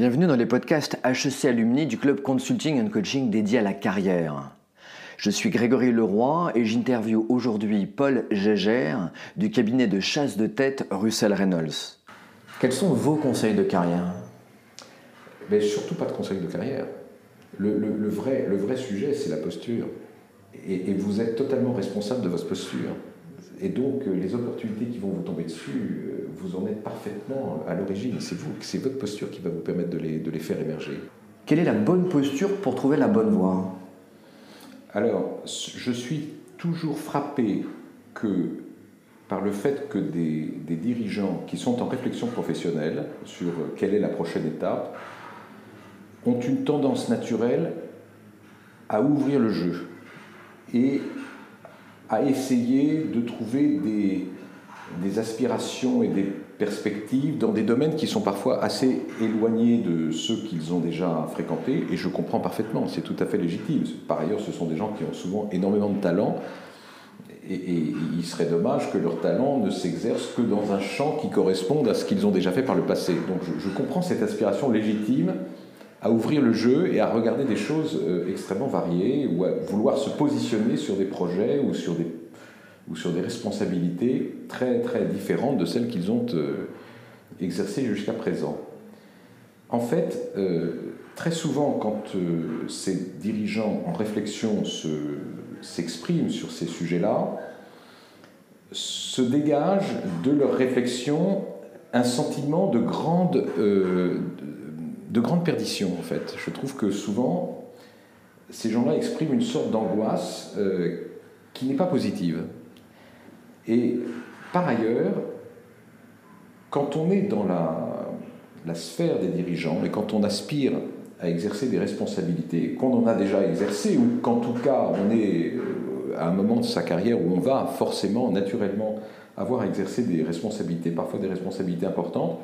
Bienvenue dans les podcasts HEC Alumni du club Consulting and Coaching dédié à la carrière. Je suis Grégory Leroy et j'interviewe aujourd'hui Paul Gégère du cabinet de chasse de tête Russell Reynolds. Quels sont vos conseils de carrière? Mais surtout pas de conseils de carrière. Le, vrai, le vrai sujet, c'est la posture. Et, vous êtes totalement responsable de votre posture. Et donc, euh, les opportunités qui vont vous tomber dessus, euh, vous en êtes parfaitement à l'origine. C'est vous, c'est votre posture qui va vous permettre de les, de les faire émerger. Quelle est la bonne posture pour trouver la bonne voie? Alors, je suis toujours frappé que par le fait que des, des, dirigeants qui sont en réflexion professionnelle sur euh, quelle est la prochaine étape ont une tendance naturelle à ouvrir le jeu et à essayer de trouver des, des aspirations et des perspectives dans des domaines qui sont parfois assez éloignés de ceux qu'ils ont déjà fréquentés, et je comprends parfaitement, c'est tout à fait légitime. Par ailleurs, ce sont des gens qui ont souvent énormément de talent, et, il serait dommage que leur talent ne s'exerce que dans un champ qui corresponde à ce qu'ils ont déjà fait par le passé. Donc je, je comprends cette aspiration légitime à ouvrir le jeu et à regarder des choses euh, extrêmement variées, ou à vouloir se positionner sur des projets ou sur des ou sur des responsabilités très très différentes de celles qu'ils ont euh, exercées jusqu'à présent. En fait, euh, très souvent, quand ces dirigeants en réflexion s'expriment sur ces sujets-là, se dégage de leur réflexion un sentiment de grande, de grande perdition, en fait. Je trouve que souvent, ces gens-là expriment une sorte d'angoisse qui n'est pas positive. Et par ailleurs, quand on est dans la, sphère des dirigeants et quand on aspire à exercer des responsabilités qu'on en a déjà exercées ou qu'en tout cas on est euh, à un moment de sa carrière où on va forcément, naturellement, avoir à exercer des responsabilités, parfois des responsabilités importantes,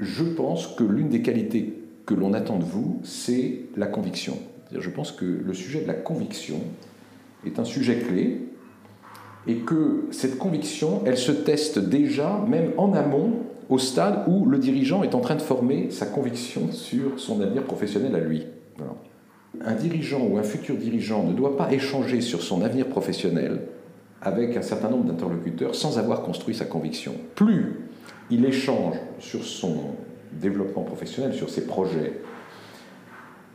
je pense que l'une des qualités que l'on attend de vous, c'est la conviction. Je pense que le sujet de la conviction est un sujet clé et que cette conviction, elle se teste déjà, même en amont, au stade où le dirigeant est en train de former sa conviction sur son avenir professionnel à lui. Un dirigeant ou un futur dirigeant ne doit pas échanger sur son avenir professionnel avec un certain nombre d'interlocuteurs sans avoir construit sa conviction. Plus il échange sur son développement professionnel, sur ses projets,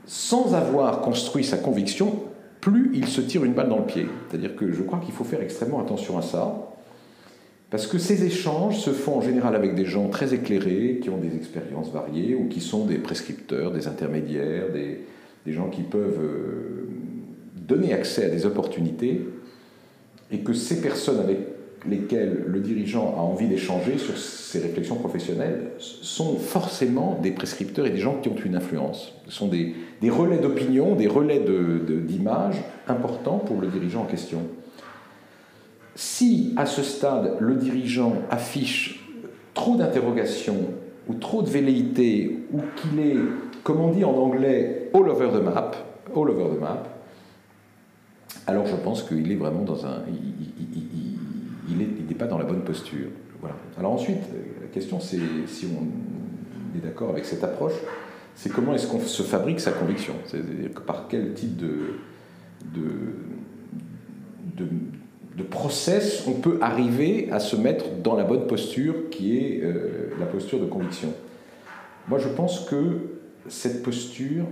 sans avoir construit sa conviction, plus il se tire une balle dans le pied. C'est-à-dire que je crois qu'il faut faire extrêmement attention à ça, parce que ces échanges se font en général avec des gens très éclairés, qui ont des expériences variées, ou qui sont des prescripteurs, des intermédiaires, des, gens qui peuvent euh, donner accès à des opportunités, et que ces personnes avec lesquelles le dirigeant a envie d'échanger sur ses réflexions professionnelles sont forcément des prescripteurs et des gens qui ont une influence. Ce sont des, relais d'opinion, des relais d'image importants pour le dirigeant en question. Si à ce stade le dirigeant affiche trop d'interrogations ou trop de velléité ou qu'il est, comme on dit en anglais, all over the map, all over the map, alors je pense qu'il est vraiment dans un n'est pas dans la bonne posture. Voilà. Alors ensuite, la question c'est si on est d'accord avec cette approche, c'est comment est-ce qu'on se fabrique sa conviction? C'est-à-dire par quel type de, de, de, process on peut arriver à se mettre dans la bonne posture qui est euh, la posture de conviction? Moi je pense que cette posture,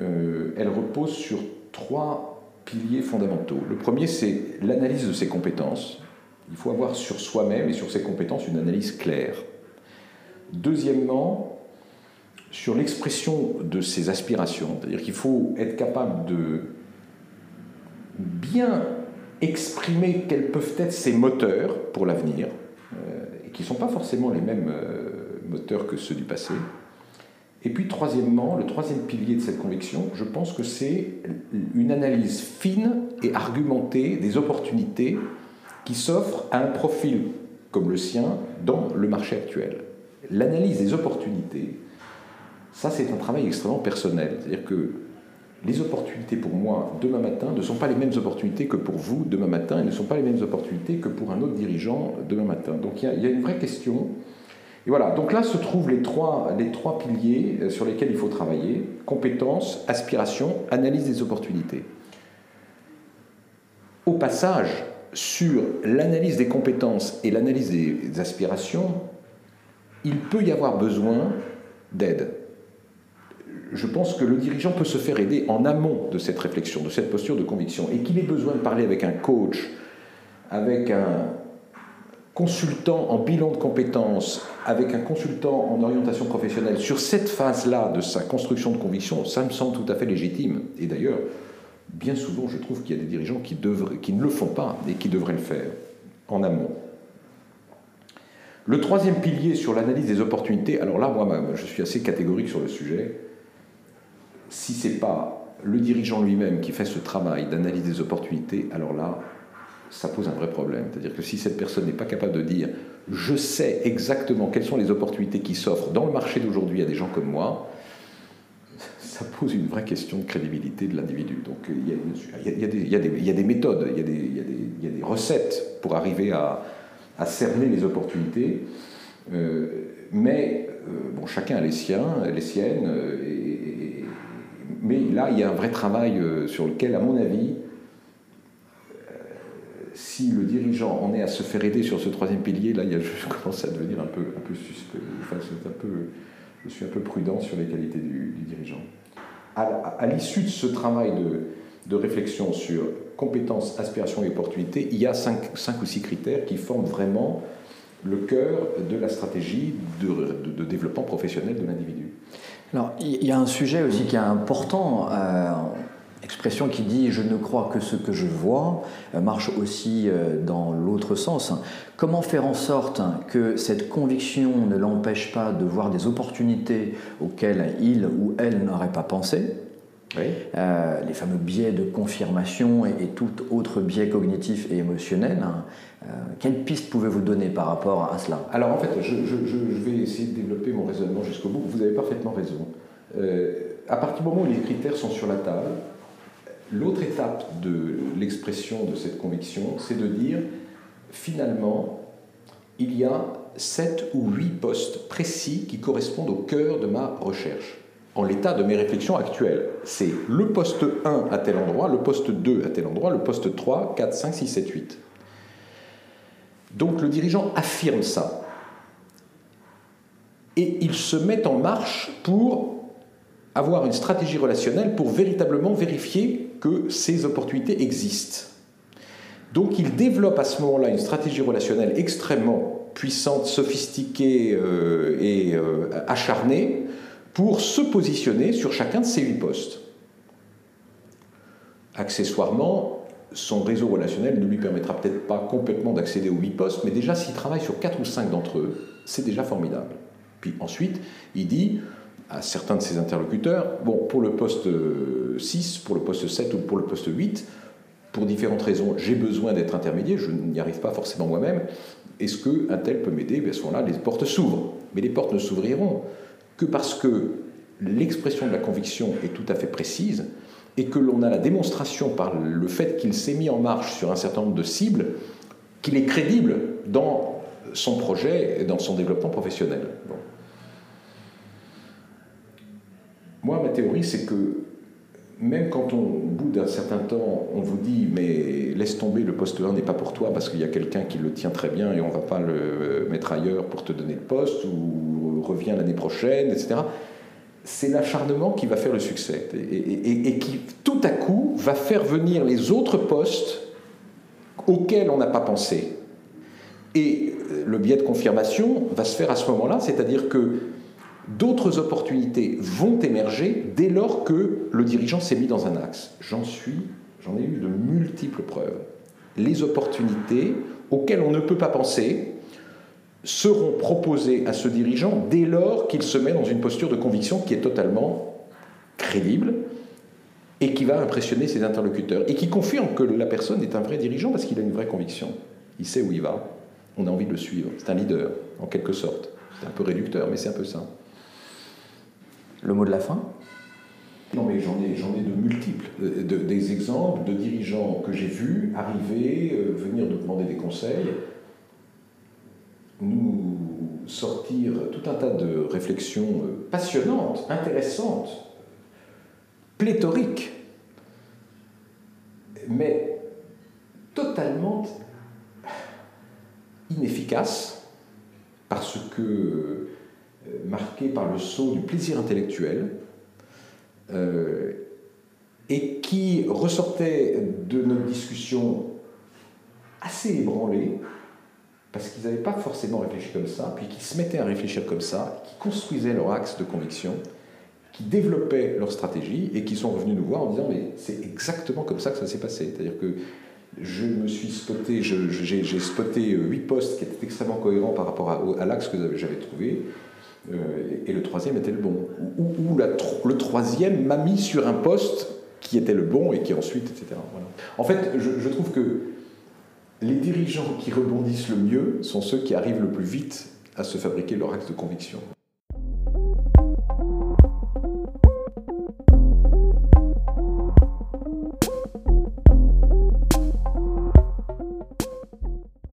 euh, elle repose sur trois piliers fondamentaux. Le premier, c'est l'analyse de ses compétences. Il faut avoir sur soi-même et sur ses compétences une analyse claire. Deuxièmement, sur l'expression de ses aspirations, c'est-à-dire qu'il faut être capable de bien exprimer quels peuvent être ses moteurs pour l'avenir, euh, et qui ne sont pas forcément les mêmes euh, moteurs que ceux du passé. Et puis troisièmement, le troisième pilier de cette conviction, je pense que c'est une analyse fine et argumentée des opportunités qui s'offre à un profil comme le sien dans le marché actuel. L'analyse des opportunités, ça c'est un travail extrêmement personnel. C'est-à-dire que les opportunités pour moi demain matin ne sont pas les mêmes opportunités que pour vous demain matin et ne sont pas les mêmes opportunités que pour un autre dirigeant demain matin. Donc il y a, une vraie question Et voilà, donc là se trouvent les trois, les trois piliers euh, sur lesquels il faut travailler compétences, aspiration, analyse des opportunités. Au passage, sur l'analyse des compétences et l'analyse des aspirations, il peut y avoir besoin d'aide. Je pense que le dirigeant peut se faire aider en amont de cette réflexion, de cette posture de conviction, et qu'il ait besoin de parler avec un coach, avec un consultant en bilan de compétences, avec un consultant en orientation professionnelle, sur cette phase-là de sa construction de conviction, ça me semble tout à fait légitime. Et d'ailleurs, bien souvent, je trouve qu'il y a des dirigeants qui, ne le font pas et qui devraient le faire en amont. Le troisième pilier sur l'analyse des opportunités, alors là, moi, je suis assez catégorique sur le sujet. Si ce n'est pas le dirigeant lui-même qui fait ce travail d'analyse des opportunités, alors là, ça pose un vrai problème. C'est-à-dire que si cette personne n'est pas capable de dire je sais exactement quelles sont les opportunités qui s'offrent dans le marché d'aujourd'hui à des gens comme moi, ça pose une vraie question de crédibilité de l'individu. Donc il y, a, des méthodes, il y, a des recettes pour arriver à, cerner les opportunités, euh, mais euh, bon, chacun a les siens, les siennes, euh, mais là il y a un vrai travail sur lequel, à mon avis, si le dirigeant en est à se faire aider sur ce troisième pilier, là, il je commence à devenir un peu, un peu suspect. Enfin, je suis un peu prudent sur les qualités du dirigeant à, l'issue de ce travail de, réflexion sur compétences, aspirations et opportunités, il y a cinq, ou six critères qui forment vraiment le cœur de la stratégie de, développement professionnel de l'individu. Alors, il y a un sujet aussi qui est important. Euh, expression qui dit je ne crois que ce que je vois euh, marche aussi euh, dans l'autre sens. Comment faire en sorte que cette conviction ne l'empêche pas de voir des opportunités auxquelles il ou elle n'aurait pas pensé? Euh, les fameux biais de confirmation et, tout autre biais cognitif et émotionnel. Hein. quelle piste pouvez-vous donner par rapport à cela? Alors en fait, je, vais essayer de développer mon raisonnement jusqu'au bout. Vous avez parfaitement raison. à partir du moment où les critères sont sur la table, L'autre étape de l'expression de cette conviction, c'est de dire, finalement, il y a sept ou huit postes précis qui correspondent au cœur de ma recherche. En l'état de mes réflexions actuelles, c'est le poste 1 à tel endroit, le poste 2 à tel endroit, le poste 3, 4, 5, 6, 7, 8. Donc le dirigeant affirme ça. Et il se met en marche pour avoir une stratégie relationnelle pour véritablement vérifier que ces opportunités existent. Donc il développe à ce moment-là une stratégie relationnelle extrêmement puissante, sophistiquée euh, et euh, acharnée pour se positionner sur chacun de ces huit postes. Accessoirement, son réseau relationnel ne lui permettra peut-être pas complètement d'accéder aux huit postes, mais déjà s'il travaille sur quatre ou cinq d'entre eux, c'est déjà formidable. Puis ensuite, il dit, à certains de ses interlocuteurs, bon, pour le poste 6, pour le poste 7 ou pour le poste 8, pour différentes raisons, j'ai besoin d'être intermédiaire, je n'y arrive pas forcément moi-même, est-ce qu'un tel peut m'aider? À ce moment-là, les portes s'ouvrent. Mais les portes ne s'ouvriront que parce que l'expression de la conviction est tout à fait précise et que l'on a la démonstration par le fait qu'il s'est mis en marche sur un certain nombre de cibles, qu'il est crédible dans son projet et dans son développement professionnel. Ma théorie, c'est que même quand on, au bout d'un certain temps, on vous dit mais laisse tomber, le poste 1 n'est pas pour toi parce qu'il y a quelqu'un qui le tient très bien et on ne va pas le mettre ailleurs pour te donner le poste ou reviens l'année prochaine, etc. C'est l'acharnement qui va faire le succès et, qui tout à coup va faire venir les autres postes auxquels on n'a pas pensé. Et le biais de confirmation va se faire à ce moment-là, c'est-à-dire que d'autres opportunités vont émerger dès lors que le dirigeant s'est mis dans un axe. J'en suis, j'en ai eu de multiples preuves. Les opportunités auxquelles on ne peut pas penser seront proposées à ce dirigeant dès lors qu'il se met dans une posture de conviction qui est totalement crédible et qui va impressionner ses interlocuteurs et qui confirme que la personne est un vrai dirigeant parce qu'il a une vraie conviction. Il sait où il va, on a envie de le suivre. C'est un leader, en quelque sorte. C'est un peu réducteur, mais c'est un peu ça. Le mot de la fin non, mais j'en ai, de multiples, des exemples de dirigeants que j'ai vus arriver, euh, venir nous demander des conseils. Nous sortir tout un tas de réflexions euh, passionnantes, intéressantes, pléthoriques, mais totalement inefficaces parce que euh, marquées par le saut du plaisir intellectuel euh, et qui ressortaient de notre discussion assez ébranlés parce qu'ils n'avaient pas forcément réfléchi comme ça, puis qui se mettaient à réfléchir comme ça, qui construisaient leur axe de conviction, qui développaient leur stratégie et qui sont revenus nous voir en disant mais c'est exactement comme ça que ça s'est passé. C'est-à-dire que je me suis spoté, j'ai spoté huit postes qui étaient extrêmement cohérents par rapport à, l'axe que j'avais trouvé, euh, et le troisième était le bon. Ou, le troisième m'a mis sur un poste qui était le bon et qui ensuite, etc. En fait, je trouve que les dirigeants qui rebondissent le mieux sont ceux qui arrivent le plus vite à se fabriquer leur axe de conviction.